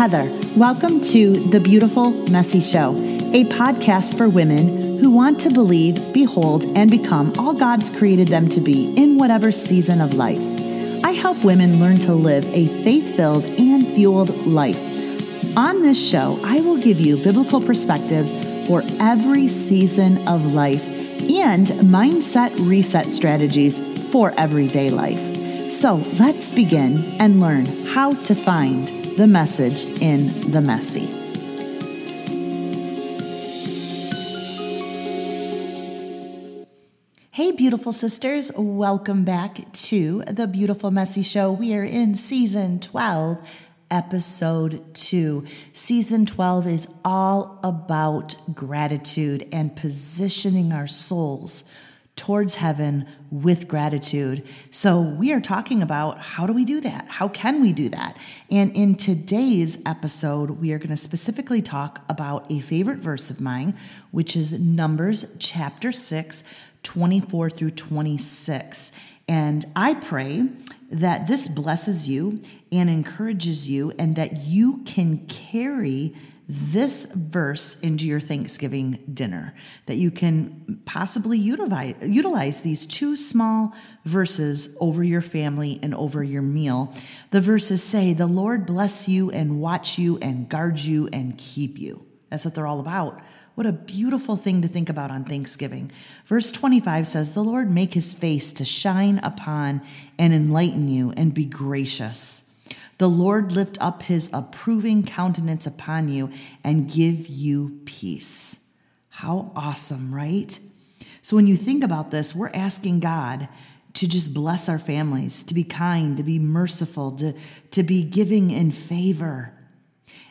Heather. Welcome to The Beautiful Messy Show, a podcast for women who want to believe, behold, and become all God's created them to be in whatever season of life. I help women learn to live a faith filled and fueled life. On this show, I will give you biblical perspectives for every season of life and mindset reset strategies for everyday life. So let's begin and learn how to find the message in the messy. Hey, beautiful sisters, welcome back to the Beautiful Messy Show. We are in season 12, episode 2. Season 12 is all about gratitude and positioning our souls towards heaven with gratitude. So, we are talking about how do we do that? How can we do that? And in today's episode, we are going to specifically talk about a favorite verse of mine, which is Numbers chapter 6, 24 through 26. And I pray that this blesses you and encourages you, and that you can carry this verse into your Thanksgiving dinner, that you can possibly utilize, utilize these two small verses over your family and over your meal. The verses say, The Lord bless you and watch you and guard you and keep you. That's what they're all about. What a beautiful thing to think about on Thanksgiving. Verse 25 says, The Lord make his face to shine upon and enlighten you and be gracious. The Lord lift up his approving countenance upon you and give you peace. How awesome, right? So when you think about this, we're asking God to just bless our families, to be kind, to be merciful, to, to be giving in favor.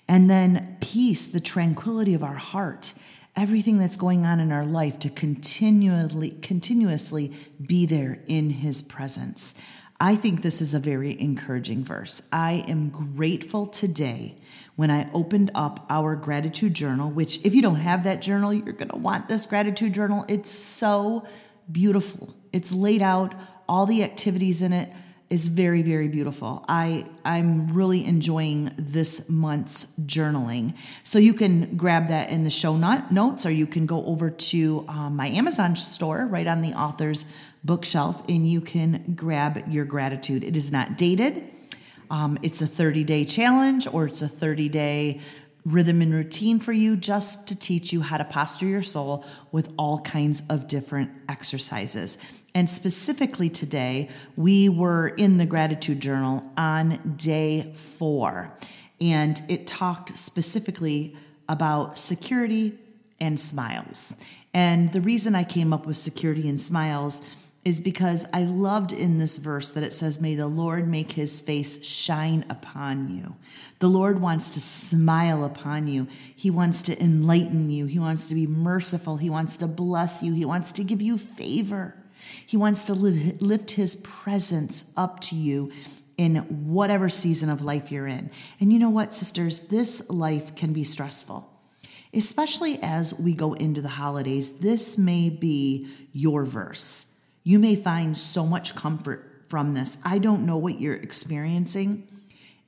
And then peace, the tranquility of our heart, everything that's going on in our life to continually continuously be there in his presence. I think this is a very encouraging verse. I am grateful today when I opened up our gratitude journal, which, if you don't have that journal, you're going to want this gratitude journal. It's so beautiful. It's laid out, all the activities in it is very very beautiful i i'm really enjoying this month's journaling so you can grab that in the show not notes or you can go over to um, my amazon store right on the author's bookshelf and you can grab your gratitude. It is not dated. Um, it's a 30 day challenge or it's a 30 day rhythm and routine for you just to teach you how to posture your soul with all kinds of different exercises. And specifically today, we were in the gratitude journal on day four, and it talked specifically about security and smiles. And the reason I came up with security and smiles is because I loved in this verse that it says, May the Lord make his face shine upon you. The Lord wants to smile upon you. He wants to enlighten you. He wants to be merciful. He wants to bless you. He wants to give you favor. He wants to lift his presence up to you in whatever season of life you're in. And you know what, sisters? This life can be stressful, especially as we go into the holidays. This may be your verse you may find so much comfort from this. I don't know what you're experiencing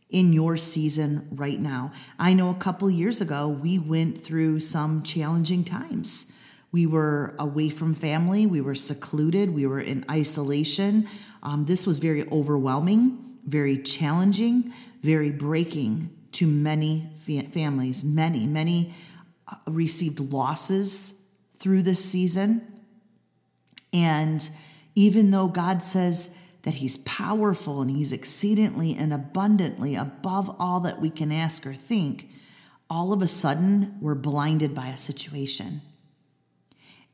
in your season right now. I know a couple years ago we went through some challenging times. We were away from family, we were secluded, we were in isolation. Um, this was very overwhelming, very challenging, very breaking to many fa- families. Many, many uh, received losses through this season. And even though God says that He's powerful and He's exceedingly and abundantly above all that we can ask or think, all of a sudden we're blinded by a situation.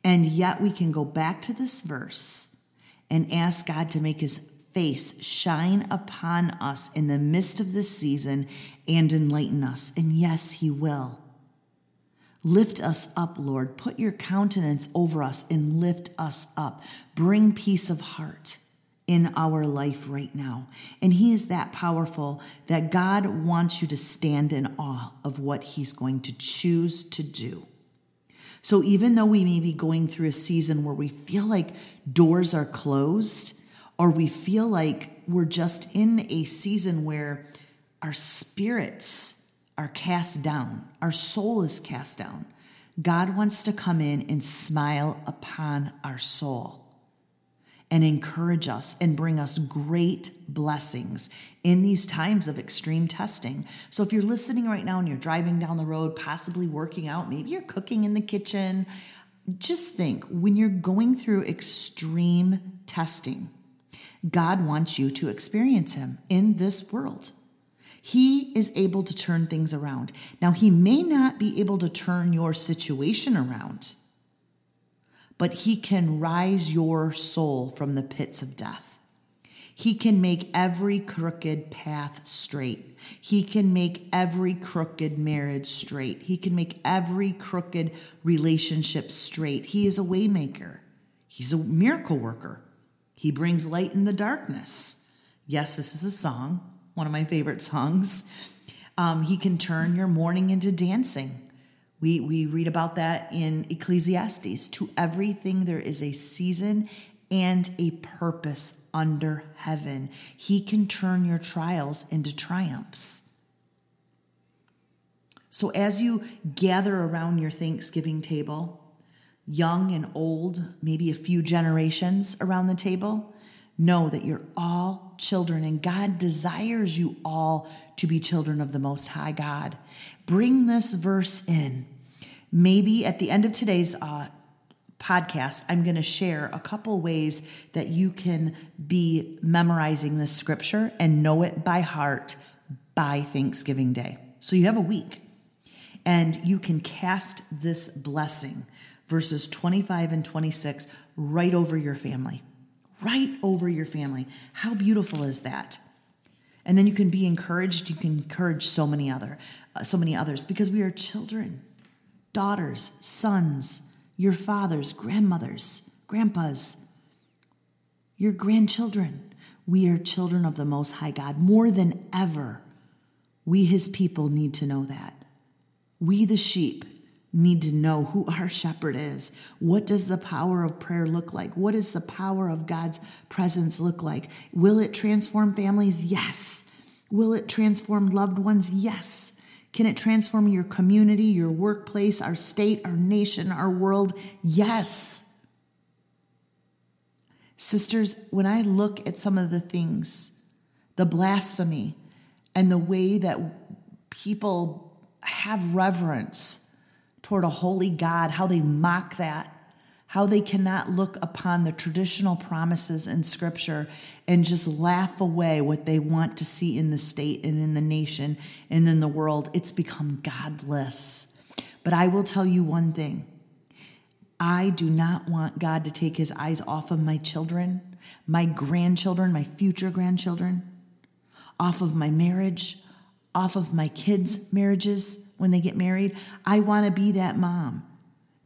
And yet we can go back to this verse and ask God to make His face shine upon us in the midst of this season and enlighten us. And yes, He will. Lift us up, Lord. Put your countenance over us and lift us up. Bring peace of heart in our life right now. And He is that powerful that God wants you to stand in awe of what He's going to choose to do. So even though we may be going through a season where we feel like doors are closed, or we feel like we're just in a season where our spirits are cast down, our soul is cast down, God wants to come in and smile upon our soul and encourage us and bring us great blessings in these times of extreme testing. So, if you're listening right now and you're driving down the road, possibly working out, maybe you're cooking in the kitchen, just think when you're going through extreme testing, God wants you to experience Him in this world. He is able to turn things around. Now, He may not be able to turn your situation around but he can rise your soul from the pits of death. He can make every crooked path straight. He can make every crooked marriage straight. He can make every crooked relationship straight. He is a waymaker. He's a miracle worker. He brings light in the darkness. Yes, this is a song, one of my favorite songs. Um, he can turn your mourning into dancing. We, we read about that in Ecclesiastes. To everything there is a season and a purpose under heaven. He can turn your trials into triumphs. So, as you gather around your Thanksgiving table, young and old, maybe a few generations around the table, know that you're all children and God desires you all to be children of the Most High God. Bring this verse in. Maybe at the end of today's uh, podcast, I'm going to share a couple ways that you can be memorizing this scripture and know it by heart by Thanksgiving Day. So you have a week and you can cast this blessing, verses 25 and 26, right over your family right over your family. How beautiful is that? And then you can be encouraged. You can encourage so many other, uh, so many others, because we are children, daughters, sons, your fathers, grandmothers, grandpas, your grandchildren. We are children of the Most High God more than ever. We, His people, need to know that. We, the sheep, need to know who our shepherd is. What does the power of prayer look like? What does the power of God's presence look like? Will it transform families? Yes. Will it transform loved ones? Yes. Can it transform your community, your workplace, our state, our nation, our world? Yes. Sisters, when I look at some of the things, the blasphemy, and the way that people have reverence toward a holy God, how they mock that, how they cannot look upon the traditional promises in Scripture and just laugh away what they want to see in the state and in the nation and in the world. It's become godless. But I will tell you one thing I do not want God to take his eyes off of my children, my grandchildren, my future grandchildren, off of my marriage, off of my kids' marriages when they get married. I want to be that mom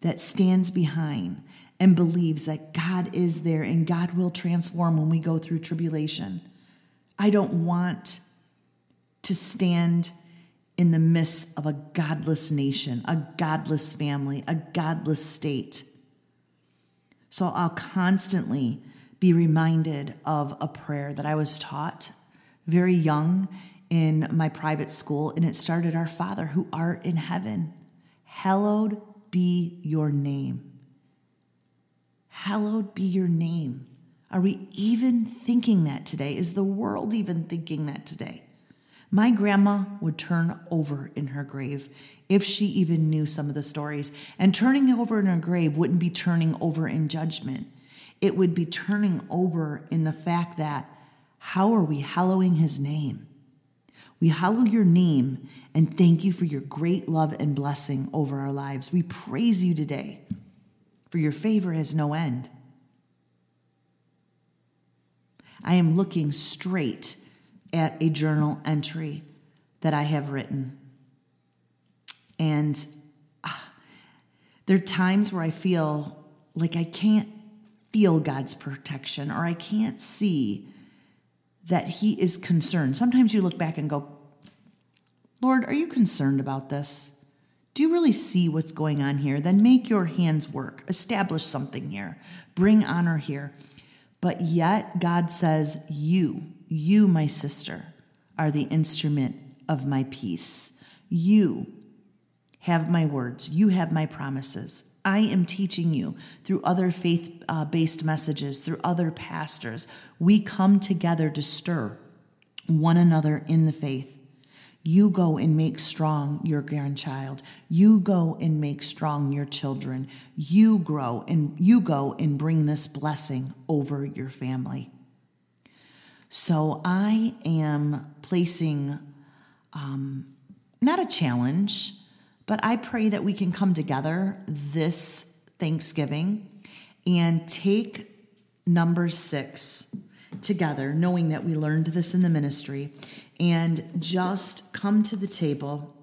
that stands behind and believes that God is there and God will transform when we go through tribulation. I don't want to stand in the midst of a godless nation, a godless family, a godless state. So I'll constantly be reminded of a prayer that I was taught very young in my private school, and it started Our Father who art in heaven, hallowed be your name. Hallowed be your name. Are we even thinking that today? Is the world even thinking that today? My grandma would turn over in her grave if she even knew some of the stories. And turning over in her grave wouldn't be turning over in judgment, it would be turning over in the fact that how are we hallowing his name? We hallow your name and thank you for your great love and blessing over our lives. We praise you today, for your favor has no end. I am looking straight at a journal entry that I have written. And uh, there are times where I feel like I can't feel God's protection or I can't see that He is concerned. Sometimes you look back and go, Lord, are you concerned about this? Do you really see what's going on here? Then make your hands work. Establish something here. Bring honor here. But yet, God says, You, you, my sister, are the instrument of my peace. You have my words, you have my promises. I am teaching you through other faith based messages, through other pastors. We come together to stir one another in the faith. You go and make strong your grandchild. You go and make strong your children. You grow and you go and bring this blessing over your family. So I am placing um, not a challenge, but I pray that we can come together this Thanksgiving and take number six together, knowing that we learned this in the ministry, and just come to the table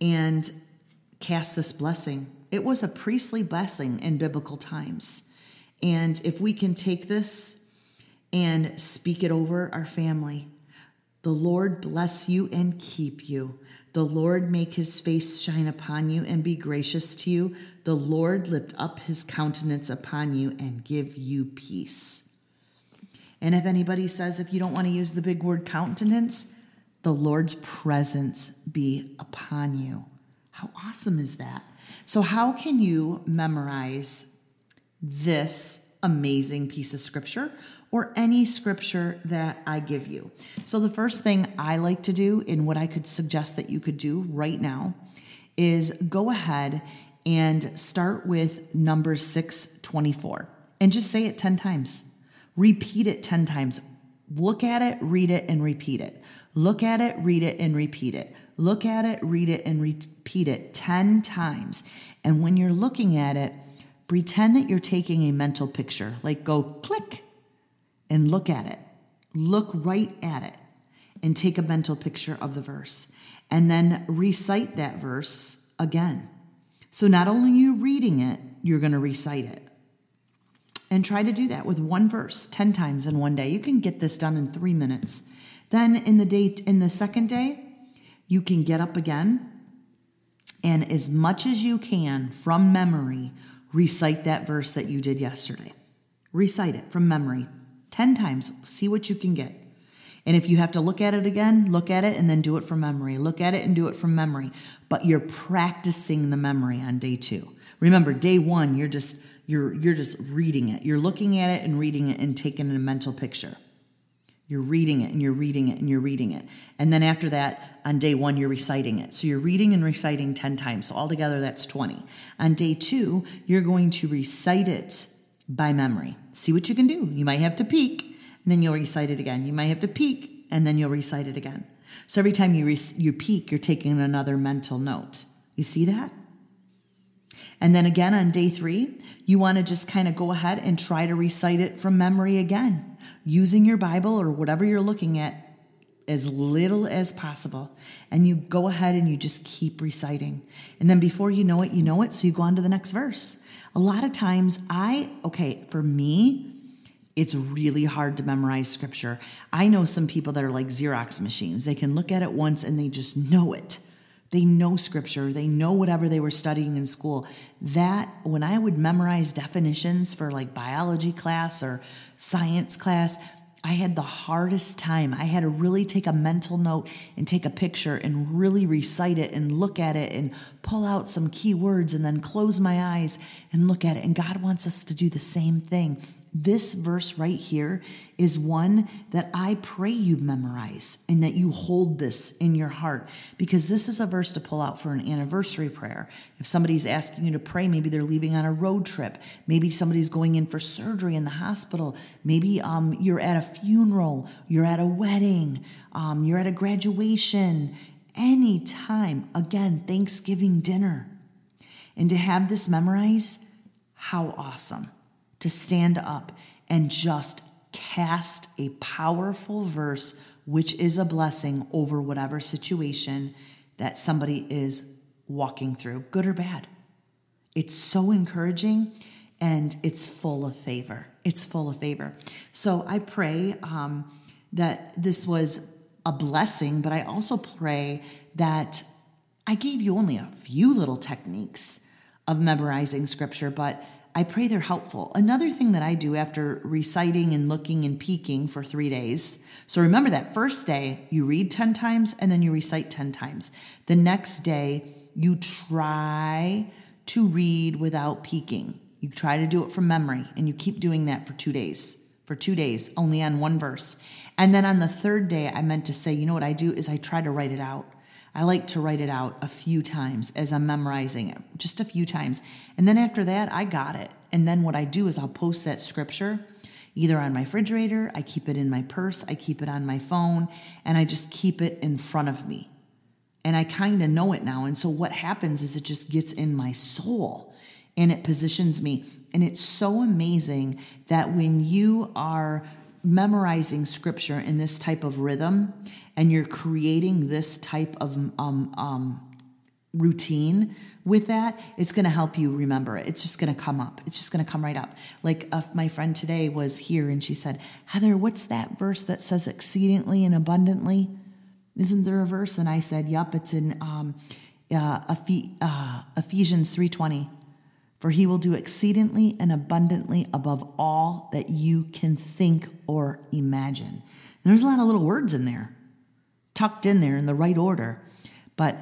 and cast this blessing. It was a priestly blessing in biblical times. And if we can take this and speak it over our family, the Lord bless you and keep you. The Lord make his face shine upon you and be gracious to you. The Lord lift up his countenance upon you and give you peace. And if anybody says, if you don't want to use the big word countenance, the Lord's presence be upon you. How awesome is that? So, how can you memorize this amazing piece of scripture? Or any scripture that I give you. So, the first thing I like to do, and what I could suggest that you could do right now, is go ahead and start with number 624 and just say it 10 times. Repeat it 10 times. Look at it, read it, and repeat it. Look at it, read it, and repeat it. Look at it, read it, and repeat it 10 times. And when you're looking at it, pretend that you're taking a mental picture, like go click and look at it. Look right at it and take a mental picture of the verse and then recite that verse again. So not only you reading it, you're going to recite it. And try to do that with one verse 10 times in one day. You can get this done in 3 minutes. Then in the day in the second day, you can get up again and as much as you can from memory recite that verse that you did yesterday. Recite it from memory 10 times. See what you can get. And if you have to look at it again, look at it and then do it from memory. Look at it and do it from memory. But you're practicing the memory on day 2. Remember, day 1, you're just you're you're just reading it. You're looking at it and reading it and taking a mental picture. You're reading it and you're reading it and you're reading it. And then after that, on day one, you're reciting it. So you're reading and reciting 10 times. So altogether, that's 20. On day two, you're going to recite it by memory. See what you can do. You might have to peek, and then you'll recite it again. You might have to peek, and then you'll recite it again. So every time you, re- you peek, you're taking another mental note. You see that? And then again on day three, you want to just kind of go ahead and try to recite it from memory again, using your Bible or whatever you're looking at as little as possible. And you go ahead and you just keep reciting. And then before you know it, you know it. So you go on to the next verse. A lot of times, I, okay, for me, it's really hard to memorize scripture. I know some people that are like Xerox machines. They can look at it once and they just know it. They know scripture, they know whatever they were studying in school. That, when I would memorize definitions for like biology class or science class, I had the hardest time. I had to really take a mental note and take a picture and really recite it and look at it and pull out some key words and then close my eyes and look at it. And God wants us to do the same thing. This verse right here is one that I pray you memorize and that you hold this in your heart because this is a verse to pull out for an anniversary prayer. If somebody's asking you to pray, maybe they're leaving on a road trip, maybe somebody's going in for surgery in the hospital, maybe um, you're at a funeral, you're at a wedding, um, you're at a graduation, anytime. Again, Thanksgiving dinner. And to have this memorized, how awesome to stand up and just cast a powerful verse, which is a blessing over whatever situation that somebody is walking through, good or bad. It's so encouraging and it's full of favor. It's full of favor. So I pray um, that this was a blessing, but I also pray that I gave you only a few little techniques of memorizing scripture, but I pray they're helpful. Another thing that I do after reciting and looking and peeking for three days. So remember that first day, you read 10 times and then you recite 10 times. The next day, you try to read without peeking. You try to do it from memory and you keep doing that for two days. For two days, only on one verse. And then on the third day, I meant to say, you know what I do is I try to write it out. I like to write it out a few times as I'm memorizing it, just a few times. And then after that, I got it. And then what I do is I'll post that scripture either on my refrigerator, I keep it in my purse, I keep it on my phone, and I just keep it in front of me. And I kind of know it now. And so what happens is it just gets in my soul and it positions me. And it's so amazing that when you are memorizing scripture in this type of rhythm and you're creating this type of um, um, routine with that, it's going to help you remember it. It's just going to come up. It's just going to come right up. Like uh, my friend today was here and she said, Heather, what's that verse that says exceedingly and abundantly? Isn't there a verse? And I said, Yep, it's in um, uh, uh, Ephesians 3:20. For he will do exceedingly and abundantly above all that you can think or imagine. And there's a lot of little words in there, tucked in there in the right order. But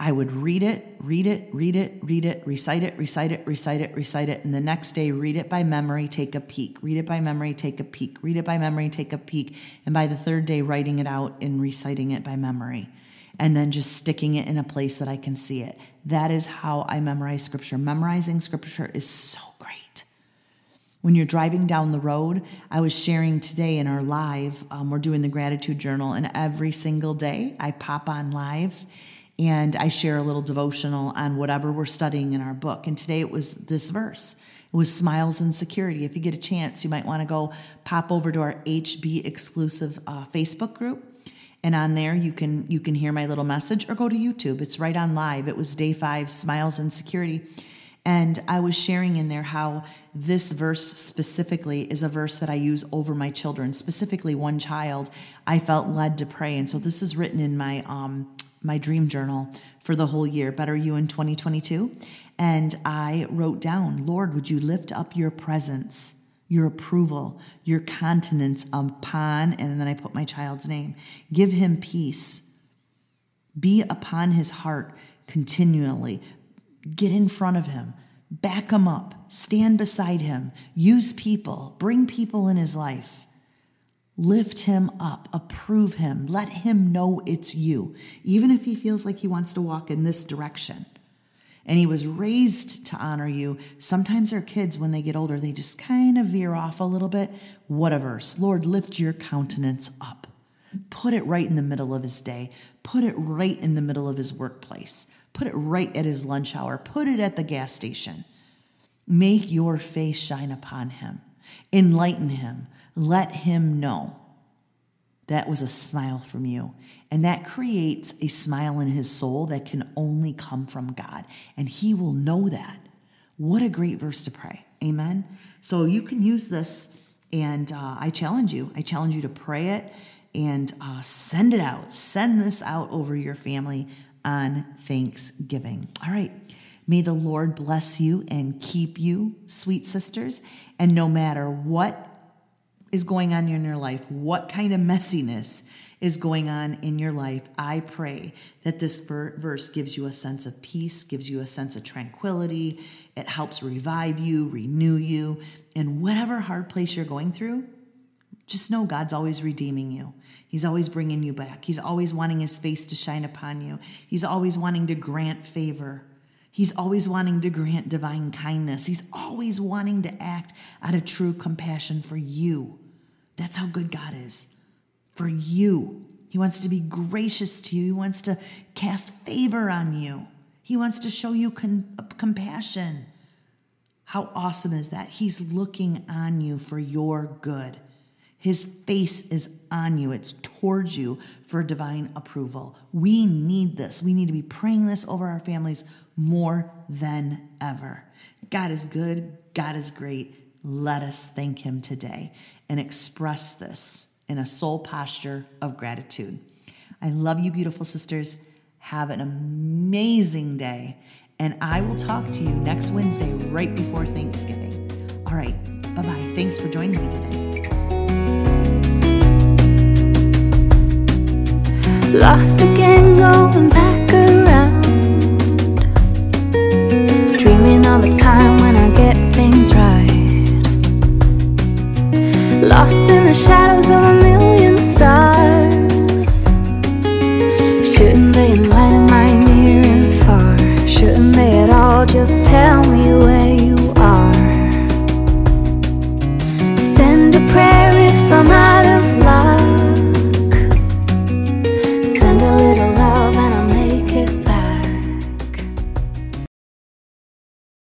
I would read it, read it, read it, read it, recite it, recite it, recite it, recite it, and the next day read it by memory, take a peek. Read it by memory, take a peek. Read it by memory, take a peek. And by the third day, writing it out and reciting it by memory. And then just sticking it in a place that I can see it. That is how I memorize scripture. Memorizing scripture is so great. When you're driving down the road, I was sharing today in our live, um, we're doing the gratitude journal, and every single day I pop on live and I share a little devotional on whatever we're studying in our book. And today it was this verse. It was Smiles and Security. If you get a chance, you might want to go pop over to our HB exclusive uh, Facebook group. And on there you can you can hear my little message or go to YouTube. It's right on live. It was day 5 Smiles and Security. And I was sharing in there how this verse specifically is a verse that I use over my children, specifically one child. I felt led to pray. And so this is written in my um, my dream journal for the whole year, Better You in 2022. And I wrote down, Lord, would you lift up your presence, your approval, your countenance upon, and then I put my child's name. Give him peace. Be upon his heart continually. Get in front of him. Back him up. Stand beside him. Use people. Bring people in his life. Lift him up, approve him, let him know it's you, even if he feels like he wants to walk in this direction. And he was raised to honor you. Sometimes our kids, when they get older, they just kind of veer off a little bit. What a verse. Lord, lift your countenance up. Put it right in the middle of his day. Put it right in the middle of his workplace. Put it right at his lunch hour. Put it at the gas station. Make your face shine upon him. Enlighten him. Let him know that was a smile from you. And that creates a smile in his soul that can only come from God. And he will know that. What a great verse to pray. Amen. So you can use this, and uh, I challenge you. I challenge you to pray it and uh, send it out. Send this out over your family on Thanksgiving. All right. May the Lord bless you and keep you, sweet sisters. And no matter what is going on in your life, what kind of messiness is going on in your life, I pray that this verse gives you a sense of peace, gives you a sense of tranquility. It helps revive you, renew you. And whatever hard place you're going through, just know God's always redeeming you. He's always bringing you back. He's always wanting his face to shine upon you. He's always wanting to grant favor. He's always wanting to grant divine kindness. He's always wanting to act out of true compassion for you. That's how good God is for you. He wants to be gracious to you, He wants to cast favor on you, He wants to show you con- compassion. How awesome is that? He's looking on you for your good. His face is on you, it's towards you for divine approval. We need this. We need to be praying this over our families more than ever. God is good, God is great. Let us thank Him today and express this in a soul posture of gratitude. I love you, beautiful sisters. Have an amazing day. And I will talk to you next Wednesday, right before Thanksgiving. All right, bye bye. Thanks for joining me today. Lost again, going back around. Dreaming of a time when I get things right. Lost in the shadows of a million stars.